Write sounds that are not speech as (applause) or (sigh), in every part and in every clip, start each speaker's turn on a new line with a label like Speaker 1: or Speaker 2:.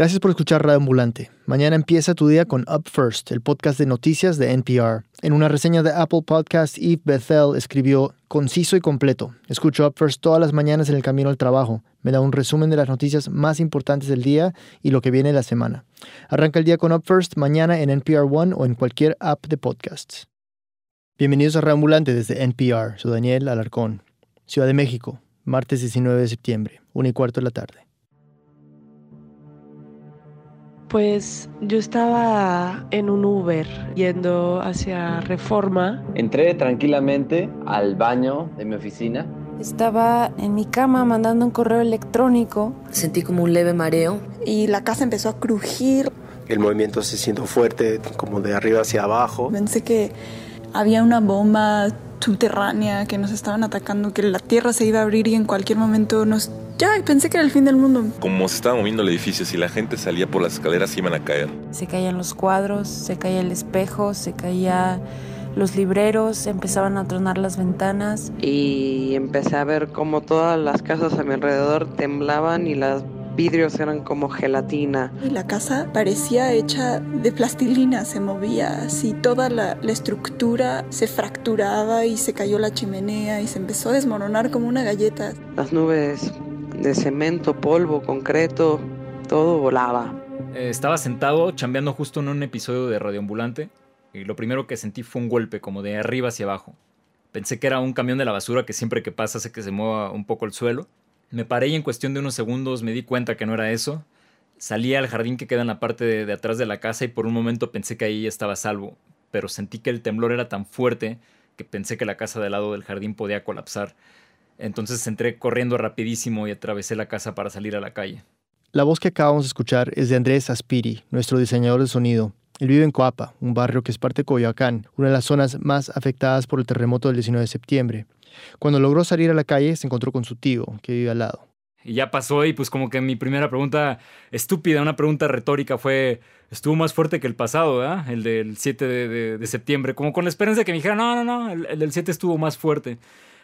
Speaker 1: Gracias por escuchar Radio Ambulante. Mañana empieza tu día con Up First, el podcast de noticias de NPR. En una reseña de Apple Podcast, Eve Bethel escribió conciso y completo. Escucho Up First todas las mañanas en el camino al trabajo. Me da un resumen de las noticias más importantes del día y lo que viene la semana. Arranca el día con Up First mañana en NPR One o en cualquier app de podcasts. Bienvenidos a Radio Ambulante desde NPR. Soy Daniel Alarcón. Ciudad de México, martes 19 de septiembre, 1 y cuarto de la tarde.
Speaker 2: Pues yo estaba en un Uber yendo hacia Reforma.
Speaker 3: Entré tranquilamente al baño de mi oficina.
Speaker 4: Estaba en mi cama mandando un correo electrónico.
Speaker 5: Sentí como un leve mareo.
Speaker 6: Y la casa empezó a crujir.
Speaker 7: El movimiento se sintió fuerte, como de arriba hacia abajo.
Speaker 6: Pensé que había una bomba subterránea, que nos estaban atacando, que la tierra se iba a abrir y en cualquier momento nos ya, pensé que era el fin del mundo.
Speaker 8: Como se estaba moviendo el edificio, si la gente salía por las escaleras, iban a caer.
Speaker 4: Se caían los cuadros, se caía el espejo, se caía los libreros, empezaban a tronar las ventanas.
Speaker 2: Y empecé a ver como todas las casas a mi alrededor temblaban y los vidrios eran como gelatina.
Speaker 6: Y la casa parecía hecha de plastilina, se movía así, toda la, la, estructura se fracturaba y se cayó la chimenea y se empezó a desmoronar como una galleta.
Speaker 2: Las nubes de cemento, polvo, concreto, todo volaba.
Speaker 9: Eh, estaba sentado chambeando justo en un episodio de Radioambulante y lo primero que sentí fue un golpe como de arriba hacia abajo. Pensé que era un camión de la basura que siempre que pasa hace que se mueva un poco el suelo. Me paré y en cuestión de unos segundos me di cuenta que no era eso. Salí al jardín que queda en la parte de, atrás de la casa y por un momento pensé que ahí estaba salvo, pero sentí que el temblor era tan fuerte que pensé que la casa del lado del jardín podía colapsar. Entonces entré corriendo rapidísimo y atravesé la casa para salir a la calle.
Speaker 1: La voz que acabamos de escuchar es de Andrés Aspiri, nuestro diseñador de sonido. Él vive en Coapa, un barrio que es parte de Coyoacán, una de las zonas más afectadas por el terremoto del 19 de septiembre. Cuando logró salir a la calle, se encontró con su tío, que vive al lado.
Speaker 9: Y ya pasó y pues como que mi primera pregunta estúpida, una pregunta retórica fue, estuvo más fuerte que el pasado, ¿verdad? El del 7 de, de, de septiembre, como con la esperanza de que me dijera, no, no, no, el, el del 7 estuvo más fuerte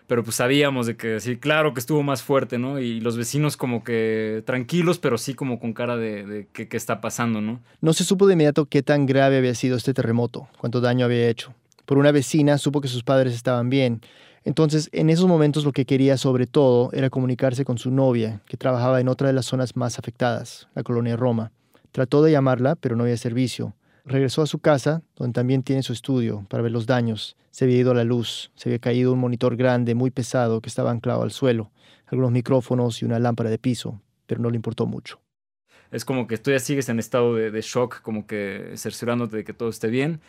Speaker 9: pero pues sabíamos de que sí, claro que estuvo más fuerte, ¿no? Y los vecinos como que tranquilos, pero sí como con cara de, de qué está pasando, ¿no?
Speaker 1: No se supo de inmediato qué tan grave había sido este terremoto, cuánto daño había hecho. Por una vecina supo que sus padres estaban bien. Entonces, en esos momentos lo que quería sobre todo era comunicarse con su novia, que trabajaba en otra de las zonas más afectadas, la colonia Roma. Trató de llamarla, pero no había servicio. Regresó a su casa, donde también tiene su estudio, para ver los daños. Se había ido la luz, se había caído un monitor grande, muy pesado, que estaba anclado al suelo, algunos micrófonos y una lámpara de piso, pero no le importó mucho.
Speaker 9: Es como que tú ya sigues en estado de, de shock, como que cerciorándote de que todo esté bien.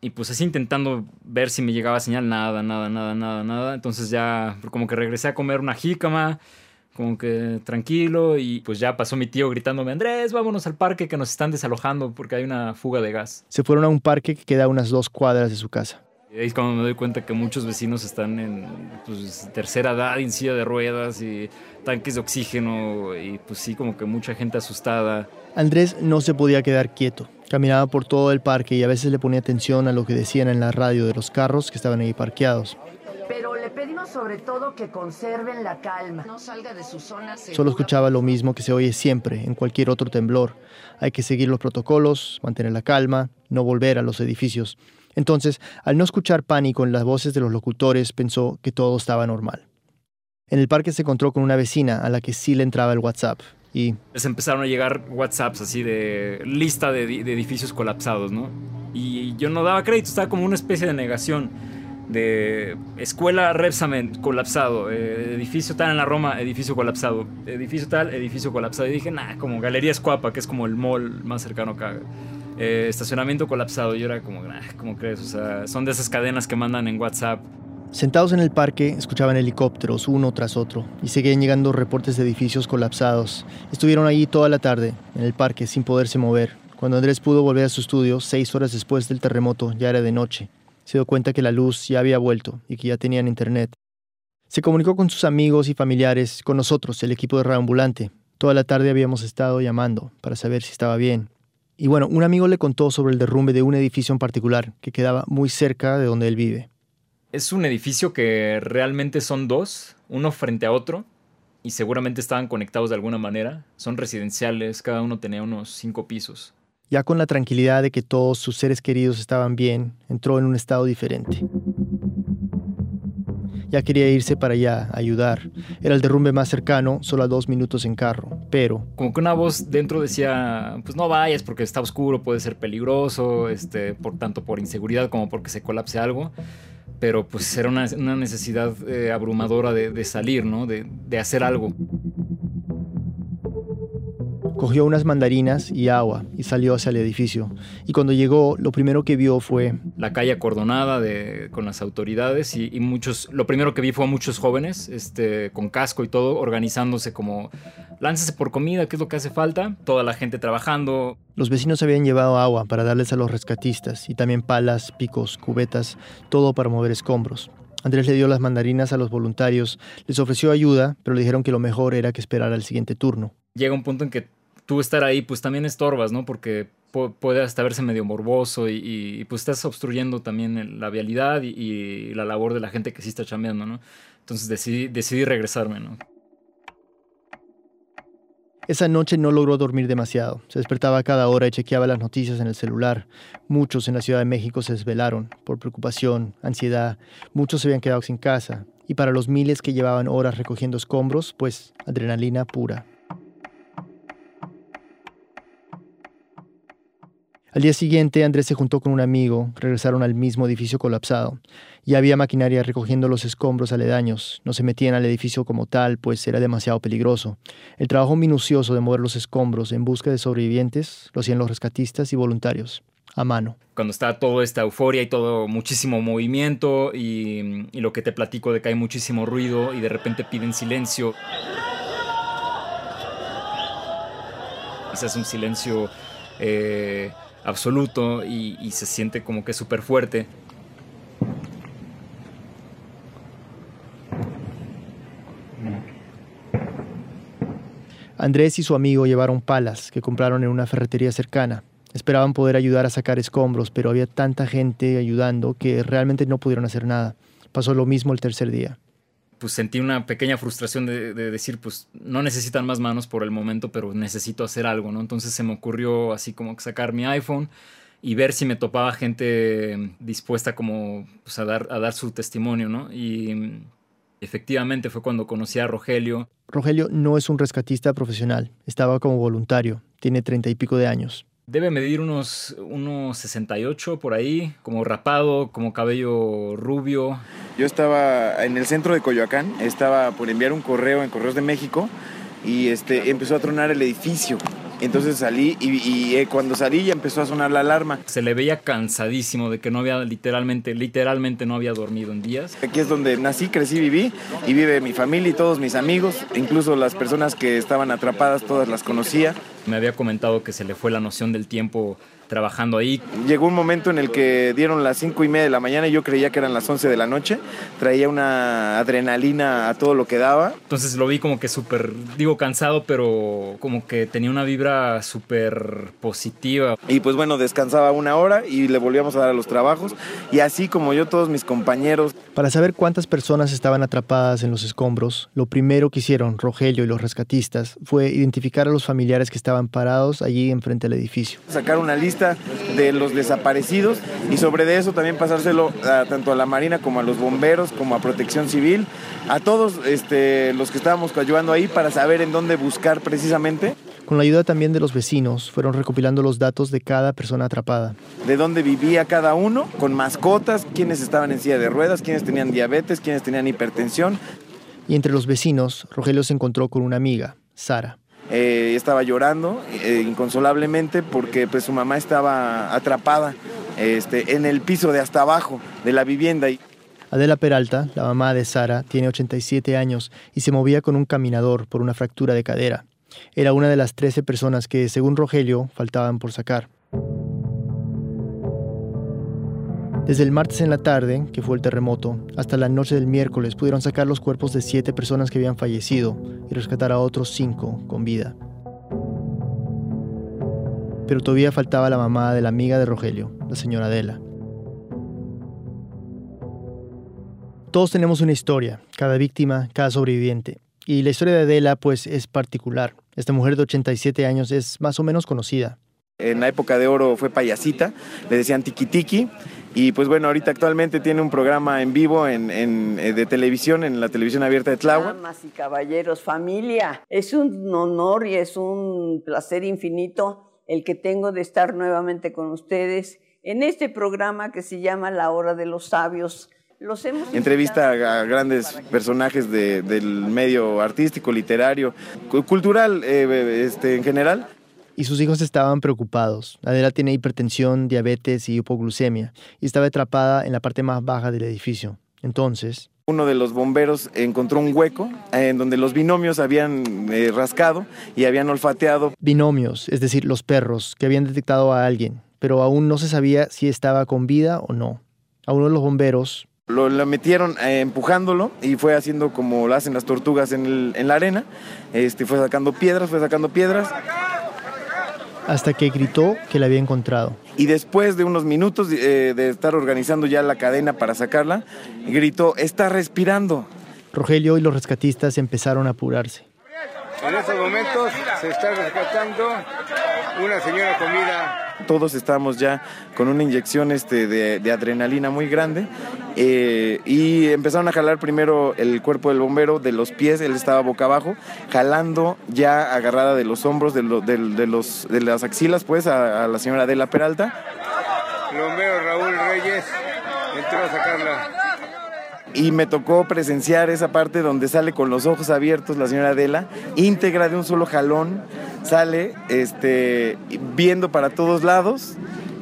Speaker 9: Y pues así intentando ver si me llegaba señal, nada, nada, nada, nada, nada. Entonces ya como que regresé a comer una jícama, como que tranquilo y pues ya pasó mi tío gritándome, Andrés, vámonos al parque que nos están desalojando porque hay una fuga de gas.
Speaker 1: Se fueron a un parque que queda a unas dos cuadras de su casa.
Speaker 9: Y ahí es cuando me doy cuenta que muchos vecinos están en pues, tercera edad, en silla de ruedas y tanques de oxígeno y pues sí, como que mucha gente asustada.
Speaker 1: Andrés no se podía quedar quieto. Caminaba por todo el parque y a veces le ponía atención a lo que decían en la radio de los carros que estaban ahí parqueados.
Speaker 10: Le pedimos sobre todo que conserven la calma. No salga de su zona segura.
Speaker 1: Solo escuchaba lo mismo que se oye siempre en cualquier otro temblor. Hay que seguir los protocolos, mantener la calma, no volver a los edificios. Entonces, al no escuchar pánico en las voces de los locutores, pensó que todo estaba normal. En el parque se encontró con una vecina a la que sí le entraba el WhatsApp y...
Speaker 9: Les empezaron a llegar WhatsApps así de lista de, de edificios colapsados, ¿no? Y yo no daba crédito, estaba como una especie de negación de escuela Repsamen colapsado, eh, edificio tal en la Roma, edificio colapsado, edificio tal, edificio colapsado. Y dije, nah, como Galería Escuapa, que es como el mall más cercano acá. Eh, estacionamiento colapsado. Y yo era como, nah, ¿cómo crees? O sea, son de esas cadenas que mandan en WhatsApp.
Speaker 1: Sentados en el parque, escuchaban helicópteros uno tras otro y seguían llegando reportes de edificios colapsados. Estuvieron allí toda la tarde, en el parque, sin poderse mover. Cuando Andrés pudo volver a su estudio, seis horas después del terremoto, ya era de noche se dio cuenta que la luz ya había vuelto y que ya tenían internet. Se comunicó con sus amigos y familiares, con nosotros, el equipo de Reambulante. Toda la tarde habíamos estado llamando para saber si estaba bien. Y bueno, un amigo le contó sobre el derrumbe de un edificio en particular que quedaba muy cerca de donde él vive.
Speaker 9: Es un edificio que realmente son dos, uno frente a otro, y seguramente estaban conectados de alguna manera. Son residenciales, cada uno tenía unos cinco pisos.
Speaker 1: Ya con la tranquilidad de que todos sus seres queridos estaban bien, entró en un estado diferente. Ya quería irse para allá, ayudar. Era el derrumbe más cercano, solo a dos minutos en carro, pero...
Speaker 9: Como que una voz dentro decía, pues no vayas porque está oscuro, puede ser peligroso, este, por tanto por inseguridad como porque se colapse algo. Pero pues era una, necesidad eh, abrumadora de, salir, ¿no? De hacer algo.
Speaker 1: Cogió unas mandarinas y agua y salió hacia el edificio. Y cuando llegó, lo primero que vio fue...
Speaker 9: La calle acordonada de, con las autoridades y, muchos... Lo primero que vi fue a muchos jóvenes, este, con casco y todo, organizándose como... Láncese por comida, ¿qué es lo que hace falta? Toda la gente trabajando.
Speaker 1: Los vecinos habían llevado agua para darles a los rescatistas y también palas, picos, cubetas, todo para mover escombros. Andrés le dio las mandarinas a los voluntarios, les ofreció ayuda, pero le dijeron que lo mejor era que esperara el siguiente turno.
Speaker 9: Llega un punto en que tú estar ahí, pues también estorbas, ¿no? Porque puede hasta verse medio morboso y, pues estás obstruyendo también la vialidad y, la labor de la gente que sí está chambeando, ¿no? Entonces decidí, regresarme, ¿no?
Speaker 1: Esa noche no logró dormir demasiado. Se despertaba cada hora y chequeaba las noticias en el celular. Muchos en la Ciudad de México se desvelaron por preocupación, ansiedad. Muchos se habían quedado sin casa. Y para los miles que llevaban horas recogiendo escombros, pues adrenalina pura. Al día siguiente, Andrés se juntó con un amigo, regresaron al mismo edificio colapsado. Ya había maquinaria recogiendo los escombros aledaños, no se metían al edificio como tal, pues era demasiado peligroso. El trabajo minucioso de mover los escombros en busca de sobrevivientes lo hacían los rescatistas y voluntarios, a mano.
Speaker 9: Cuando está toda esta euforia y todo muchísimo movimiento y, lo que te platico de que hay muchísimo ruido y de repente piden silencio. Es un silencio... Eh, absoluto y, se siente como que súper fuerte.
Speaker 1: Andrés y su amigo llevaron palas que compraron en una ferretería cercana. Esperaban poder ayudar a sacar escombros, pero había tanta gente ayudando que realmente no pudieron hacer nada. Pasó lo mismo el tercer día
Speaker 9: pues sentí una pequeña frustración de, decir, pues no necesitan más manos por el momento, pero necesito hacer algo, ¿no? Entonces se me ocurrió así como sacar mi iPhone y ver si me topaba gente dispuesta como pues, a, dar, a dar su testimonio, ¿no? Y efectivamente fue cuando conocí a Rogelio.
Speaker 1: Rogelio no es un rescatista profesional, estaba como voluntario, tiene treinta y pico de años.
Speaker 9: Debe medir unos, unos 68 por ahí, como rapado, como cabello rubio.
Speaker 5: Yo estaba en el centro de Coyoacán, estaba por enviar un correo en Correos de México y este, empezó a tronar el edificio. Entonces salí y, eh, cuando salí ya empezó a sonar la alarma.
Speaker 9: Se le veía cansadísimo de que no había literalmente, literalmente no había dormido en días.
Speaker 5: Aquí es donde nací, crecí, viví y vive mi familia y todos mis amigos, incluso las personas que estaban atrapadas, todas las conocía.
Speaker 9: Me había comentado que se le fue la noción del tiempo trabajando ahí.
Speaker 5: Llegó un momento en el que dieron las cinco y media de la mañana y yo creía que eran las 11 de la noche. Traía una adrenalina a todo lo que daba.
Speaker 9: Entonces lo vi como que súper, digo cansado, pero como que tenía una vibra súper positiva.
Speaker 5: Y pues bueno, descansaba una hora y le volvíamos a dar a los trabajos. Y así como yo, todos mis compañeros.
Speaker 1: Para saber cuántas personas estaban atrapadas en los escombros, lo primero que hicieron Rogelio y los rescatistas fue identificar a los familiares que estaban parados allí enfrente del edificio.
Speaker 5: Sacar una lista de los desaparecidos y sobre de eso también pasárselo tanto a la Marina como a los bomberos, como a Protección Civil, a todos este, los que estábamos ayudando ahí para saber en dónde buscar precisamente.
Speaker 1: Con la ayuda también de los vecinos, fueron recopilando los datos de cada persona atrapada.
Speaker 5: De dónde vivía cada uno, con mascotas, quiénes estaban en silla de ruedas, quiénes tenían diabetes, quiénes tenían hipertensión.
Speaker 1: Y entre los vecinos, Rogelio se encontró con una amiga, Sara.
Speaker 5: Eh, estaba llorando eh, inconsolablemente porque pues su mamá estaba atrapada este, en el piso de hasta abajo de la vivienda.
Speaker 1: Adela Peralta, la mamá de Sara, tiene 87 años y se movía con un caminador por una fractura de cadera. Era una de las 13 personas que, según Rogelio, faltaban por sacar. Desde el martes en la tarde, que fue el terremoto, hasta la noche del miércoles pudieron sacar los cuerpos de siete personas que habían fallecido y rescatar a otros cinco con vida. Pero todavía faltaba la mamá de la amiga de Rogelio, la señora Adela. Todos tenemos una historia, cada víctima, cada sobreviviente. Y la historia de Adela pues es particular. Esta mujer de 87 años es más o menos conocida.
Speaker 5: En la época de oro fue payasita, le decían tiki. Y pues bueno, ahorita actualmente tiene un programa en vivo en, en, eh, de televisión, en la televisión abierta de Tláhuac.
Speaker 11: Damas y caballeros, familia, es un honor y es un placer infinito el que tengo de estar nuevamente con ustedes en este programa que se llama La Hora de los Sabios. Los hemos
Speaker 5: Entrevista a, grandes personajes de, del medio artístico, literario, cu- cultural eh, este, en general.
Speaker 1: Y sus hijos estaban preocupados. Adela tiene hipertensión, diabetes y hipoglucemia y estaba atrapada en la parte más baja del edificio. Entonces,
Speaker 5: Uno de los bomberos encontró un hueco eh, en donde los binomios habían eh, rascado y habían olfateado.
Speaker 1: binomios, es decir, los perros, que habían detectado a alguien, pero aún no se sabía si estaba con vida o no. A uno de los bomberos,
Speaker 5: Lo, lo metieron eh, empujándolo y fue haciendo como lo hacen las tortugas en, el- en la arena. Este, fue sacando piedras, fue sacando piedras.
Speaker 1: Hasta que gritó que la había encontrado.
Speaker 5: Y después de unos minutos eh, de estar organizando ya la cadena para sacarla, gritó, está respirando.
Speaker 1: Rogelio y los rescatistas empezaron a apurarse.
Speaker 12: En estos momentos se está rescatando una señora con vida.
Speaker 5: Todos estábamos ya con una inyección este, de, de adrenalina muy grande eh, y empezaron a jalar primero el cuerpo del bombero de los pies, él estaba boca abajo, jalando ya agarrada de los hombros, de, lo- del- de los, de las axilas, pues, a, a la señora Adela Peralta.
Speaker 12: El bombero Raúl Reyes entró a sacarla.
Speaker 5: Y me tocó presenciar esa parte donde sale con los ojos abiertos la señora Adela, íntegra de un solo jalón, sale este, viendo para todos lados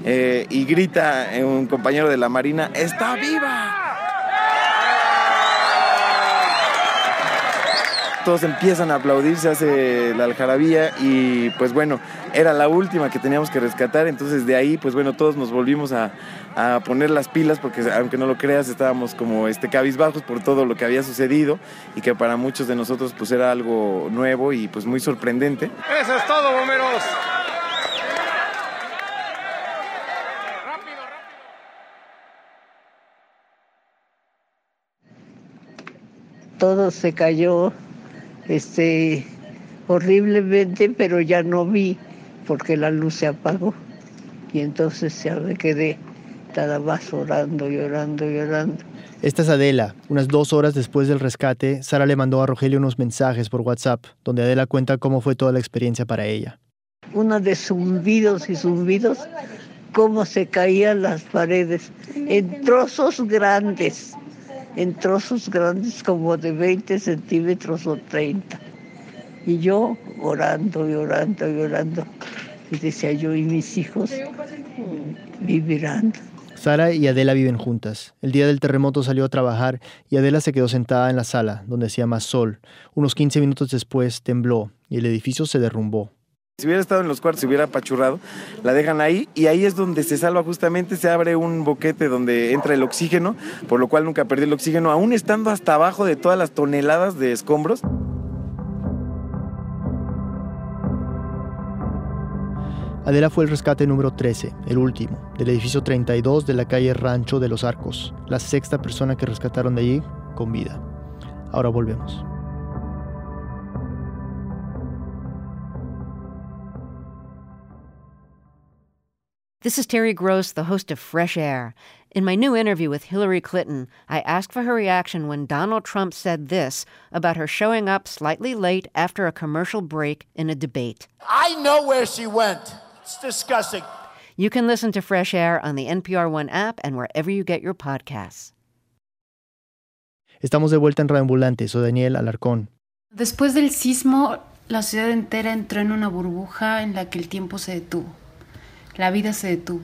Speaker 5: eh, y grita eh, un compañero de la Marina, ¡está viva! Todos empiezan a aplaudir, se hace la algarabía y pues bueno, era la última que teníamos que rescatar, entonces de ahí pues bueno, todos nos volvimos a, a poner las pilas porque aunque no lo creas estábamos como este cabizbajos por todo lo que había sucedido y que para muchos de nosotros pues era algo nuevo y pues muy sorprendente.
Speaker 12: Eso es todo, bomberos.
Speaker 11: todo se cayó este horriblemente, pero ya no vi porque la luz se apagó. Y entonces ya me quedé más orando, llorando, llorando.
Speaker 1: Esta es Adela. Unas dos horas después del rescate, Sara le mandó a Rogelio unos mensajes por WhatsApp, donde Adela cuenta cómo fue toda la experiencia para ella.
Speaker 11: Uno de zumbidos y zumbidos, cómo se caían las paredes en trozos grandes, en trozos grandes como de 20 centímetros o 30. Y yo orando, llorando, llorando. Y decía yo, ¿y mis hijos mm, vivirán?
Speaker 1: Sara y Adela viven juntas. El día del terremoto salió a trabajar y Adela se quedó sentada en la sala, donde hacía más sol. Unos 15 minutos después tembló y el edificio se derrumbó.
Speaker 5: Si hubiera estado en los cuartos, se hubiera apachurrado, la dejan ahí y ahí es donde se salva justamente, se abre un boquete donde entra el oxígeno, por lo cual nunca perdí el oxígeno, aún estando hasta abajo de todas las toneladas de escombros.
Speaker 1: Adela fue el rescate número 13, el último, del edificio 32 de la calle Rancho de los Arcos, la sexta persona que rescataron de allí con vida. Ahora volvemos.
Speaker 13: This is Terry Gross, the host of Fresh Air. In my new interview with Hillary Clinton, I asked for her reaction when Donald Trump said this about her showing up slightly late after a commercial break in a debate.
Speaker 14: I know where she went. It's disgusting.
Speaker 13: You can listen to Fresh Air on the NPR One app and wherever you get your podcasts.
Speaker 1: Estamos de vuelta en Radio Ambulante, soy Daniel Alarcón.
Speaker 15: Después del sismo, la ciudad entera entró en una burbuja en la que el tiempo se detuvo. La vida se detuvo.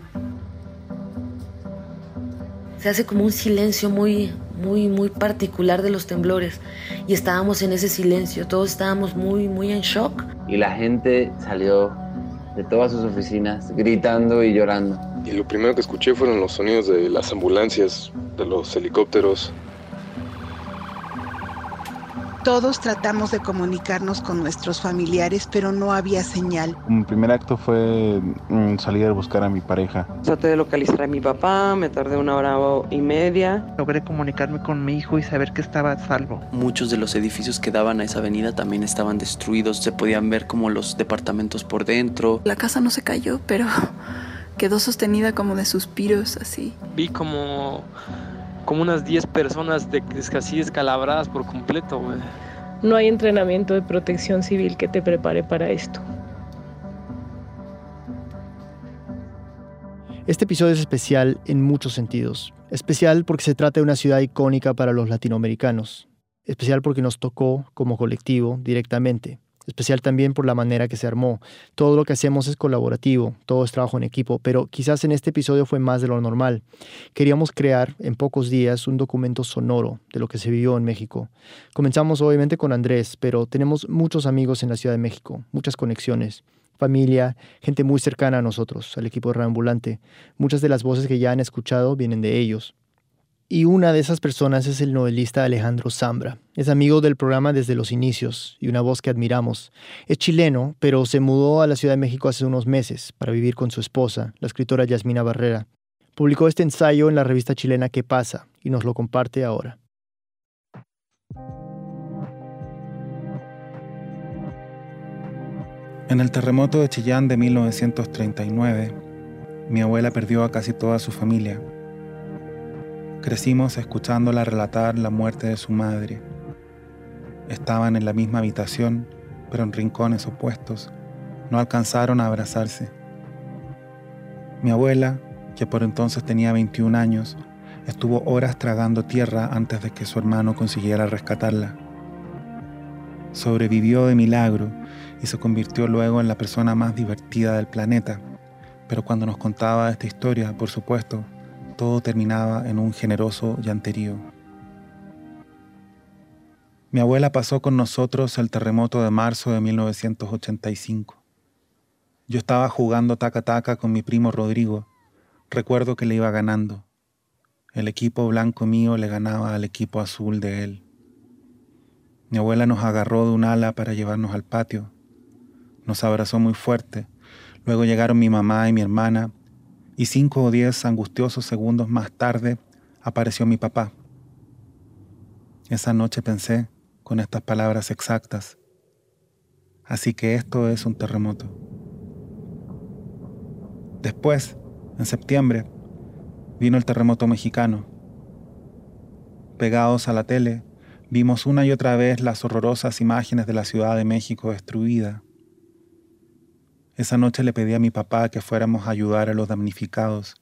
Speaker 16: Se hace como un silencio muy, muy, muy particular de los temblores. Y estábamos en ese silencio, todos estábamos muy, muy en shock.
Speaker 3: Y la gente salió de todas sus oficinas gritando y llorando.
Speaker 8: Y lo primero que escuché fueron los sonidos de las ambulancias, de los helicópteros.
Speaker 17: Todos tratamos de comunicarnos con nuestros familiares, pero no había señal.
Speaker 18: Mi primer acto fue mm, salir a buscar a mi pareja.
Speaker 2: Traté de localizar a mi papá, me tardé una hora y media.
Speaker 19: Logré comunicarme con mi hijo y saber que estaba a salvo.
Speaker 20: Muchos de los edificios que daban a esa avenida también estaban destruidos, se podían ver como los departamentos por dentro.
Speaker 6: La casa no se cayó, pero (laughs) quedó sostenida como de suspiros así.
Speaker 21: Vi como como unas 10 personas de, así descalabradas por completo.
Speaker 22: No hay entrenamiento de protección civil que te prepare para esto.
Speaker 1: Este episodio es especial en muchos sentidos. Especial porque se trata de una ciudad icónica para los latinoamericanos. Especial porque nos tocó como colectivo directamente especial también por la manera que se armó. Todo lo que hacemos es colaborativo, todo es trabajo en equipo, pero quizás en este episodio fue más de lo normal. Queríamos crear en pocos días un documento sonoro de lo que se vivió en México. Comenzamos obviamente con Andrés, pero tenemos muchos amigos en la Ciudad de México, muchas conexiones familia, gente muy cercana a nosotros, al equipo de Reambulante. Muchas de las voces que ya han escuchado vienen de ellos. Y una de esas personas es el novelista Alejandro Zambra. Es amigo del programa desde los inicios y una voz que admiramos. Es chileno, pero se mudó a la Ciudad de México hace unos meses para vivir con su esposa, la escritora Yasmina Barrera. Publicó este ensayo en la revista chilena ¿Qué pasa? y nos lo comparte ahora.
Speaker 18: En el terremoto de Chillán de 1939, mi abuela perdió a casi toda su familia Crecimos escuchándola relatar la muerte de su madre. Estaban en la misma habitación, pero en rincones opuestos. No alcanzaron a abrazarse. Mi abuela, que por entonces tenía 21 años, estuvo horas tragando tierra antes de que su hermano consiguiera rescatarla. Sobrevivió de milagro y se convirtió luego en la persona más divertida del planeta. Pero cuando nos contaba esta historia, por supuesto, todo terminaba en un generoso llanterío. Mi abuela pasó con nosotros el terremoto de marzo de 1985. Yo estaba jugando taca-taca con mi primo Rodrigo. Recuerdo que le iba ganando. El equipo blanco mío le ganaba al equipo azul de él. Mi abuela nos agarró de un ala para llevarnos al patio. Nos abrazó muy fuerte. Luego llegaron mi mamá y mi hermana y cinco o diez angustiosos segundos más tarde apareció mi papá. Esa noche pensé con estas palabras exactas, así que esto es un terremoto. Después, en septiembre, vino el terremoto mexicano. Pegados a la tele, vimos una y otra vez las horrorosas imágenes de la Ciudad de México destruida esa noche le pedí a mi papá que fuéramos a ayudar a los damnificados.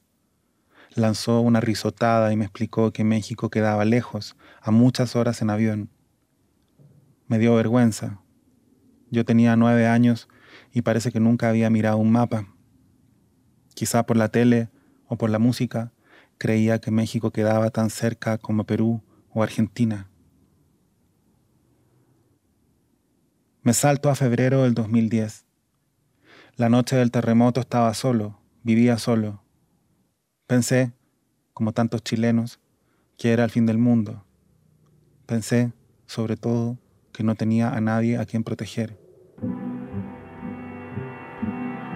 Speaker 18: Lanzó una risotada y me explicó que México quedaba lejos, a muchas horas en avión. Me dio vergüenza. Yo tenía nueve años y parece que nunca había mirado un mapa. Quizá por la tele o por la música creía que México quedaba tan cerca como Perú o Argentina. Me salto a febrero del 2010. La noche del terremoto estaba solo, vivía solo. Pensé, como tantos chilenos, que era el fin del mundo. Pensé, sobre todo, que no tenía a nadie a quien proteger.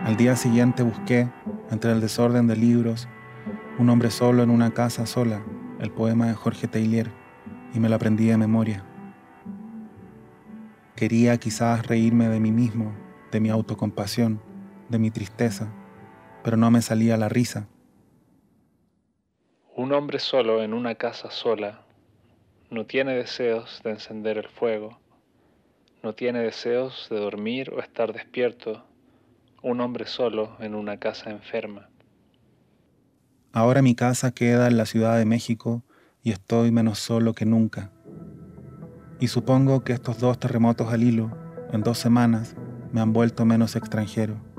Speaker 18: Al día siguiente busqué, entre el desorden de libros, Un hombre solo en una casa sola, el poema de Jorge Taylor, y me lo aprendí de memoria. Quería quizás reírme de mí mismo, de mi autocompasión, de mi tristeza, pero no me salía la risa.
Speaker 23: Un hombre solo en una casa sola no tiene deseos de encender el fuego, no tiene deseos de dormir o estar despierto, un hombre solo en una casa enferma.
Speaker 18: Ahora mi casa queda en la Ciudad de México y estoy menos solo que nunca. Y supongo que estos dos terremotos al hilo, en dos semanas, me han vuelto menos extranjero.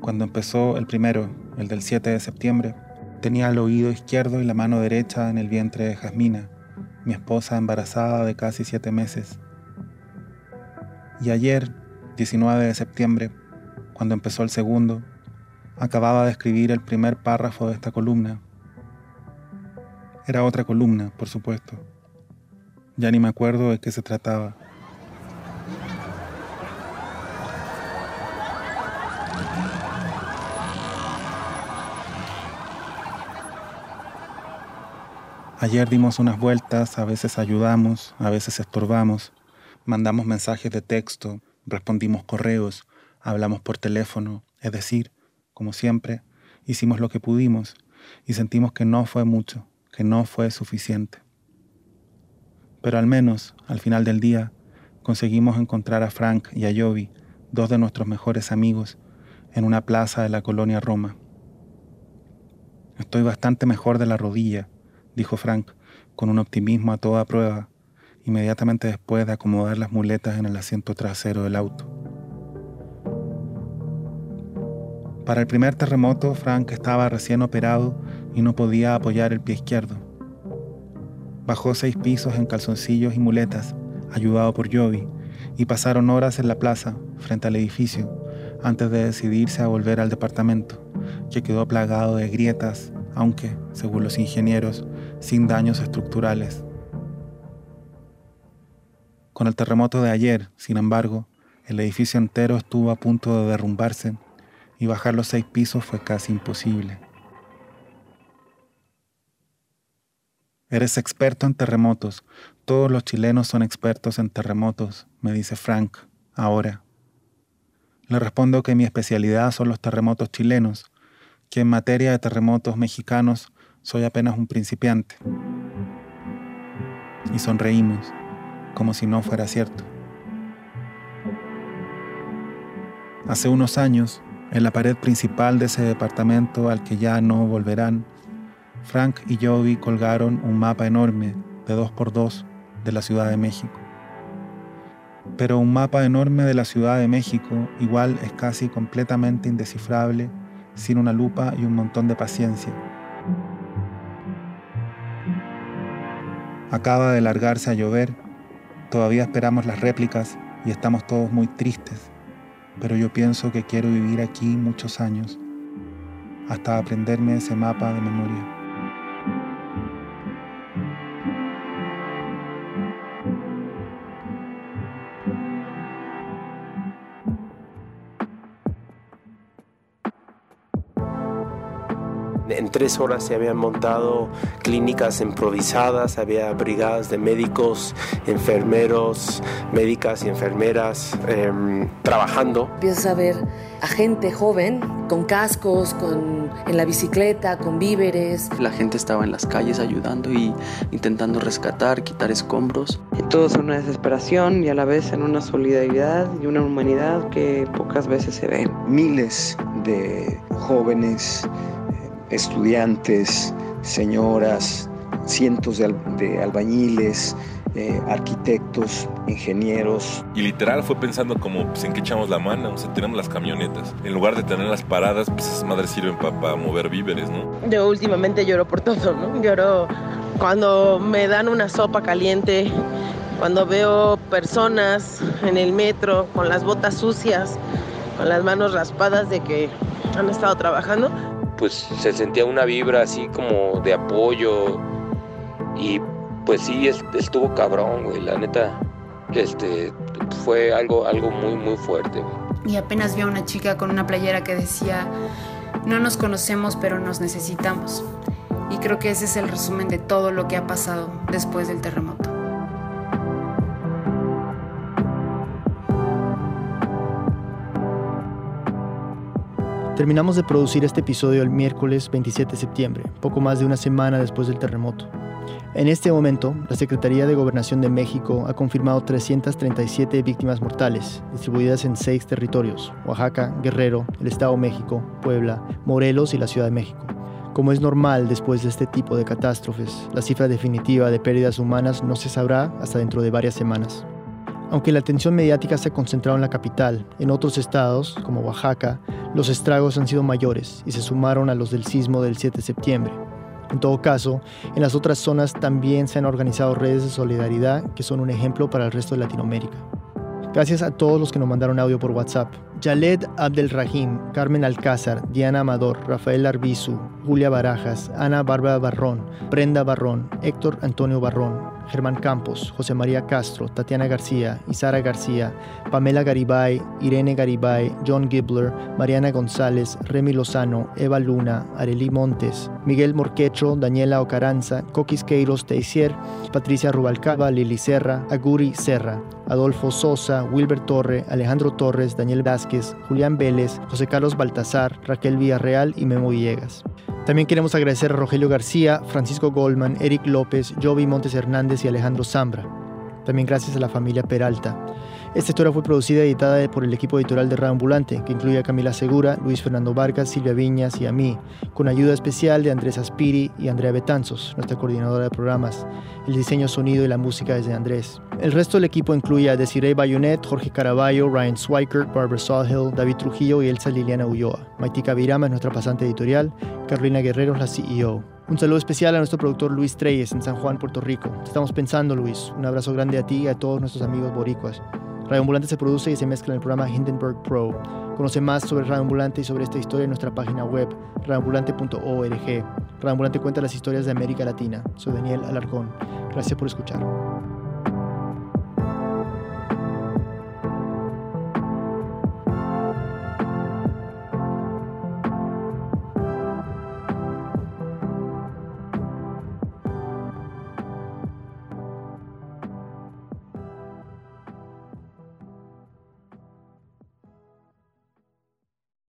Speaker 18: Cuando empezó el primero, el del 7 de septiembre, tenía el oído izquierdo y la mano derecha en el vientre de Jasmina, mi esposa embarazada de casi siete meses. Y ayer, 19 de septiembre, cuando empezó el segundo, acababa de escribir el primer párrafo de esta columna. Era otra columna, por supuesto. Ya ni me acuerdo de qué se trataba. Ayer dimos unas vueltas, a veces ayudamos, a veces estorbamos, mandamos mensajes de texto, respondimos correos, hablamos por teléfono, es decir, como siempre, hicimos lo que pudimos y sentimos que no fue mucho, que no fue suficiente. Pero al menos, al final del día, conseguimos encontrar a Frank y a Jovi, dos de nuestros mejores amigos, en una plaza de la colonia Roma. Estoy bastante mejor de la rodilla, dijo Frank, con un optimismo a toda prueba, inmediatamente después de acomodar las muletas en el asiento trasero del auto. Para el primer terremoto, Frank estaba recién operado y no podía apoyar el pie izquierdo. Bajó seis pisos en calzoncillos y muletas, ayudado por Jovi, y pasaron horas en la plaza, frente al edificio, antes de decidirse a volver al departamento, que quedó plagado de grietas, aunque, según los ingenieros, sin daños estructurales. Con el terremoto de ayer, sin embargo, el edificio entero estuvo a punto de derrumbarse y bajar los seis pisos fue casi imposible. Eres experto en terremotos. Todos los chilenos son expertos en terremotos, me dice Frank, ahora. Le respondo que mi especialidad son los terremotos chilenos, que en materia de terremotos mexicanos soy apenas un principiante. Y sonreímos, como si no fuera cierto. Hace unos años, en la pared principal de ese departamento al que ya no volverán, Frank y Jovi colgaron un mapa enorme de dos por dos de la Ciudad de México. Pero un mapa enorme de la Ciudad de México igual es casi completamente indescifrable sin una lupa y un montón de paciencia. Acaba de largarse a llover, todavía esperamos las réplicas y estamos todos muy tristes, pero yo pienso que quiero vivir aquí muchos años, hasta aprenderme ese mapa de memoria.
Speaker 24: En tres horas se habían montado clínicas improvisadas, había brigadas de médicos, enfermeros, médicas y enfermeras em, trabajando.
Speaker 16: Empiezas a ver a gente joven con cascos, con, en la bicicleta, con víveres.
Speaker 20: La gente estaba en las calles ayudando y intentando rescatar, quitar escombros.
Speaker 2: Y todos en una desesperación y a la vez en una solidaridad y una humanidad que pocas veces se ven.
Speaker 25: Miles de jóvenes estudiantes, señoras, cientos de, albañiles, eh, arquitectos, ingenieros.
Speaker 8: Y literal fue pensando como, pues, ¿en qué echamos la mano? O sea, tenemos las camionetas. En lugar de tener las paradas, pues esas madres sirven para mover víveres, ¿no?
Speaker 26: Yo últimamente lloro por todo, ¿no? Lloro cuando me dan una sopa caliente, cuando veo personas en el metro con las botas sucias, con las manos raspadas de que han estado trabajando
Speaker 27: pues se sentía una vibra así como de apoyo y pues sí estuvo cabrón, güey, la neta este fue algo algo muy muy fuerte.
Speaker 15: Y apenas vi a una chica con una playera que decía no nos conocemos pero nos necesitamos. Y creo que ese es el resumen de todo lo que ha pasado después del terremoto.
Speaker 1: Terminamos de producir este episodio el miércoles 27 de septiembre, poco más de una semana después del terremoto. En este momento, la Secretaría de Gobernación de México ha confirmado 337 víctimas mortales, distribuidas en seis territorios, Oaxaca, Guerrero, el Estado de México, Puebla, Morelos y la Ciudad de México. Como es normal después de este tipo de catástrofes, la cifra definitiva de pérdidas humanas no se sabrá hasta dentro de varias semanas. Aunque la atención mediática se ha concentrado en la capital, en otros estados, como Oaxaca, los estragos han sido mayores y se sumaron a los del sismo del 7 de septiembre. En todo caso, en las otras zonas también se han organizado redes de solidaridad que son un ejemplo para el resto de Latinoamérica. Gracias a todos los que nos mandaron audio por WhatsApp. Yaled Abdelrahim, Carmen Alcázar, Diana Amador, Rafael Arbizu, Julia Barajas, Ana Bárbara Barrón, Brenda Barrón, Héctor Antonio Barrón, Germán Campos, José María Castro, Tatiana García, Isara García, Pamela Garibay, Irene Garibay, John Gibler, Mariana González, Remy Lozano, Eva Luna, Arely Montes, Miguel Morquecho, Daniela Ocaranza, Coquis Queiros Teisier, Patricia Rubalcaba, Lili Serra, Aguri Serra, Adolfo Sosa, Wilber Torre, Alejandro Torres, Daniel Vázquez, Julián Vélez, José Carlos Baltazar, Raquel Villarreal y Memo Villegas. También queremos agradecer a Rogelio García, Francisco Goldman, Eric López, Jovi Montes Hernández y Alejandro Zambra. También gracias a la familia Peralta. Esta historia fue producida y editada por el equipo editorial de Radio Ambulante, que incluye a Camila Segura, Luis Fernando Vargas, Silvia Viñas y a mí, con ayuda especial de Andrés Aspiri y Andrea Betanzos, nuestra coordinadora de programas. El diseño sonido y la música es de Andrés. El resto del equipo incluye a Desiree Bayonet, Jorge Caraballo, Ryan Swikert, Barbara Sawhill, David Trujillo y Elsa Liliana Ulloa. Maitika Virama es nuestra pasante editorial, Carolina Guerrero es la CEO. Un saludo especial a nuestro productor Luis Treyes en San Juan, Puerto Rico. Estamos pensando, Luis. Un abrazo grande a ti y a todos nuestros amigos boricuas. Radio Ambulante se produce y se mezcla en el programa Hindenburg Pro. Conoce más sobre Radio Ambulante y sobre esta historia en nuestra página web, radioambulante.org. Radio Ambulante cuenta las historias de América Latina. Soy Daniel Alarcón. Gracias por escuchar.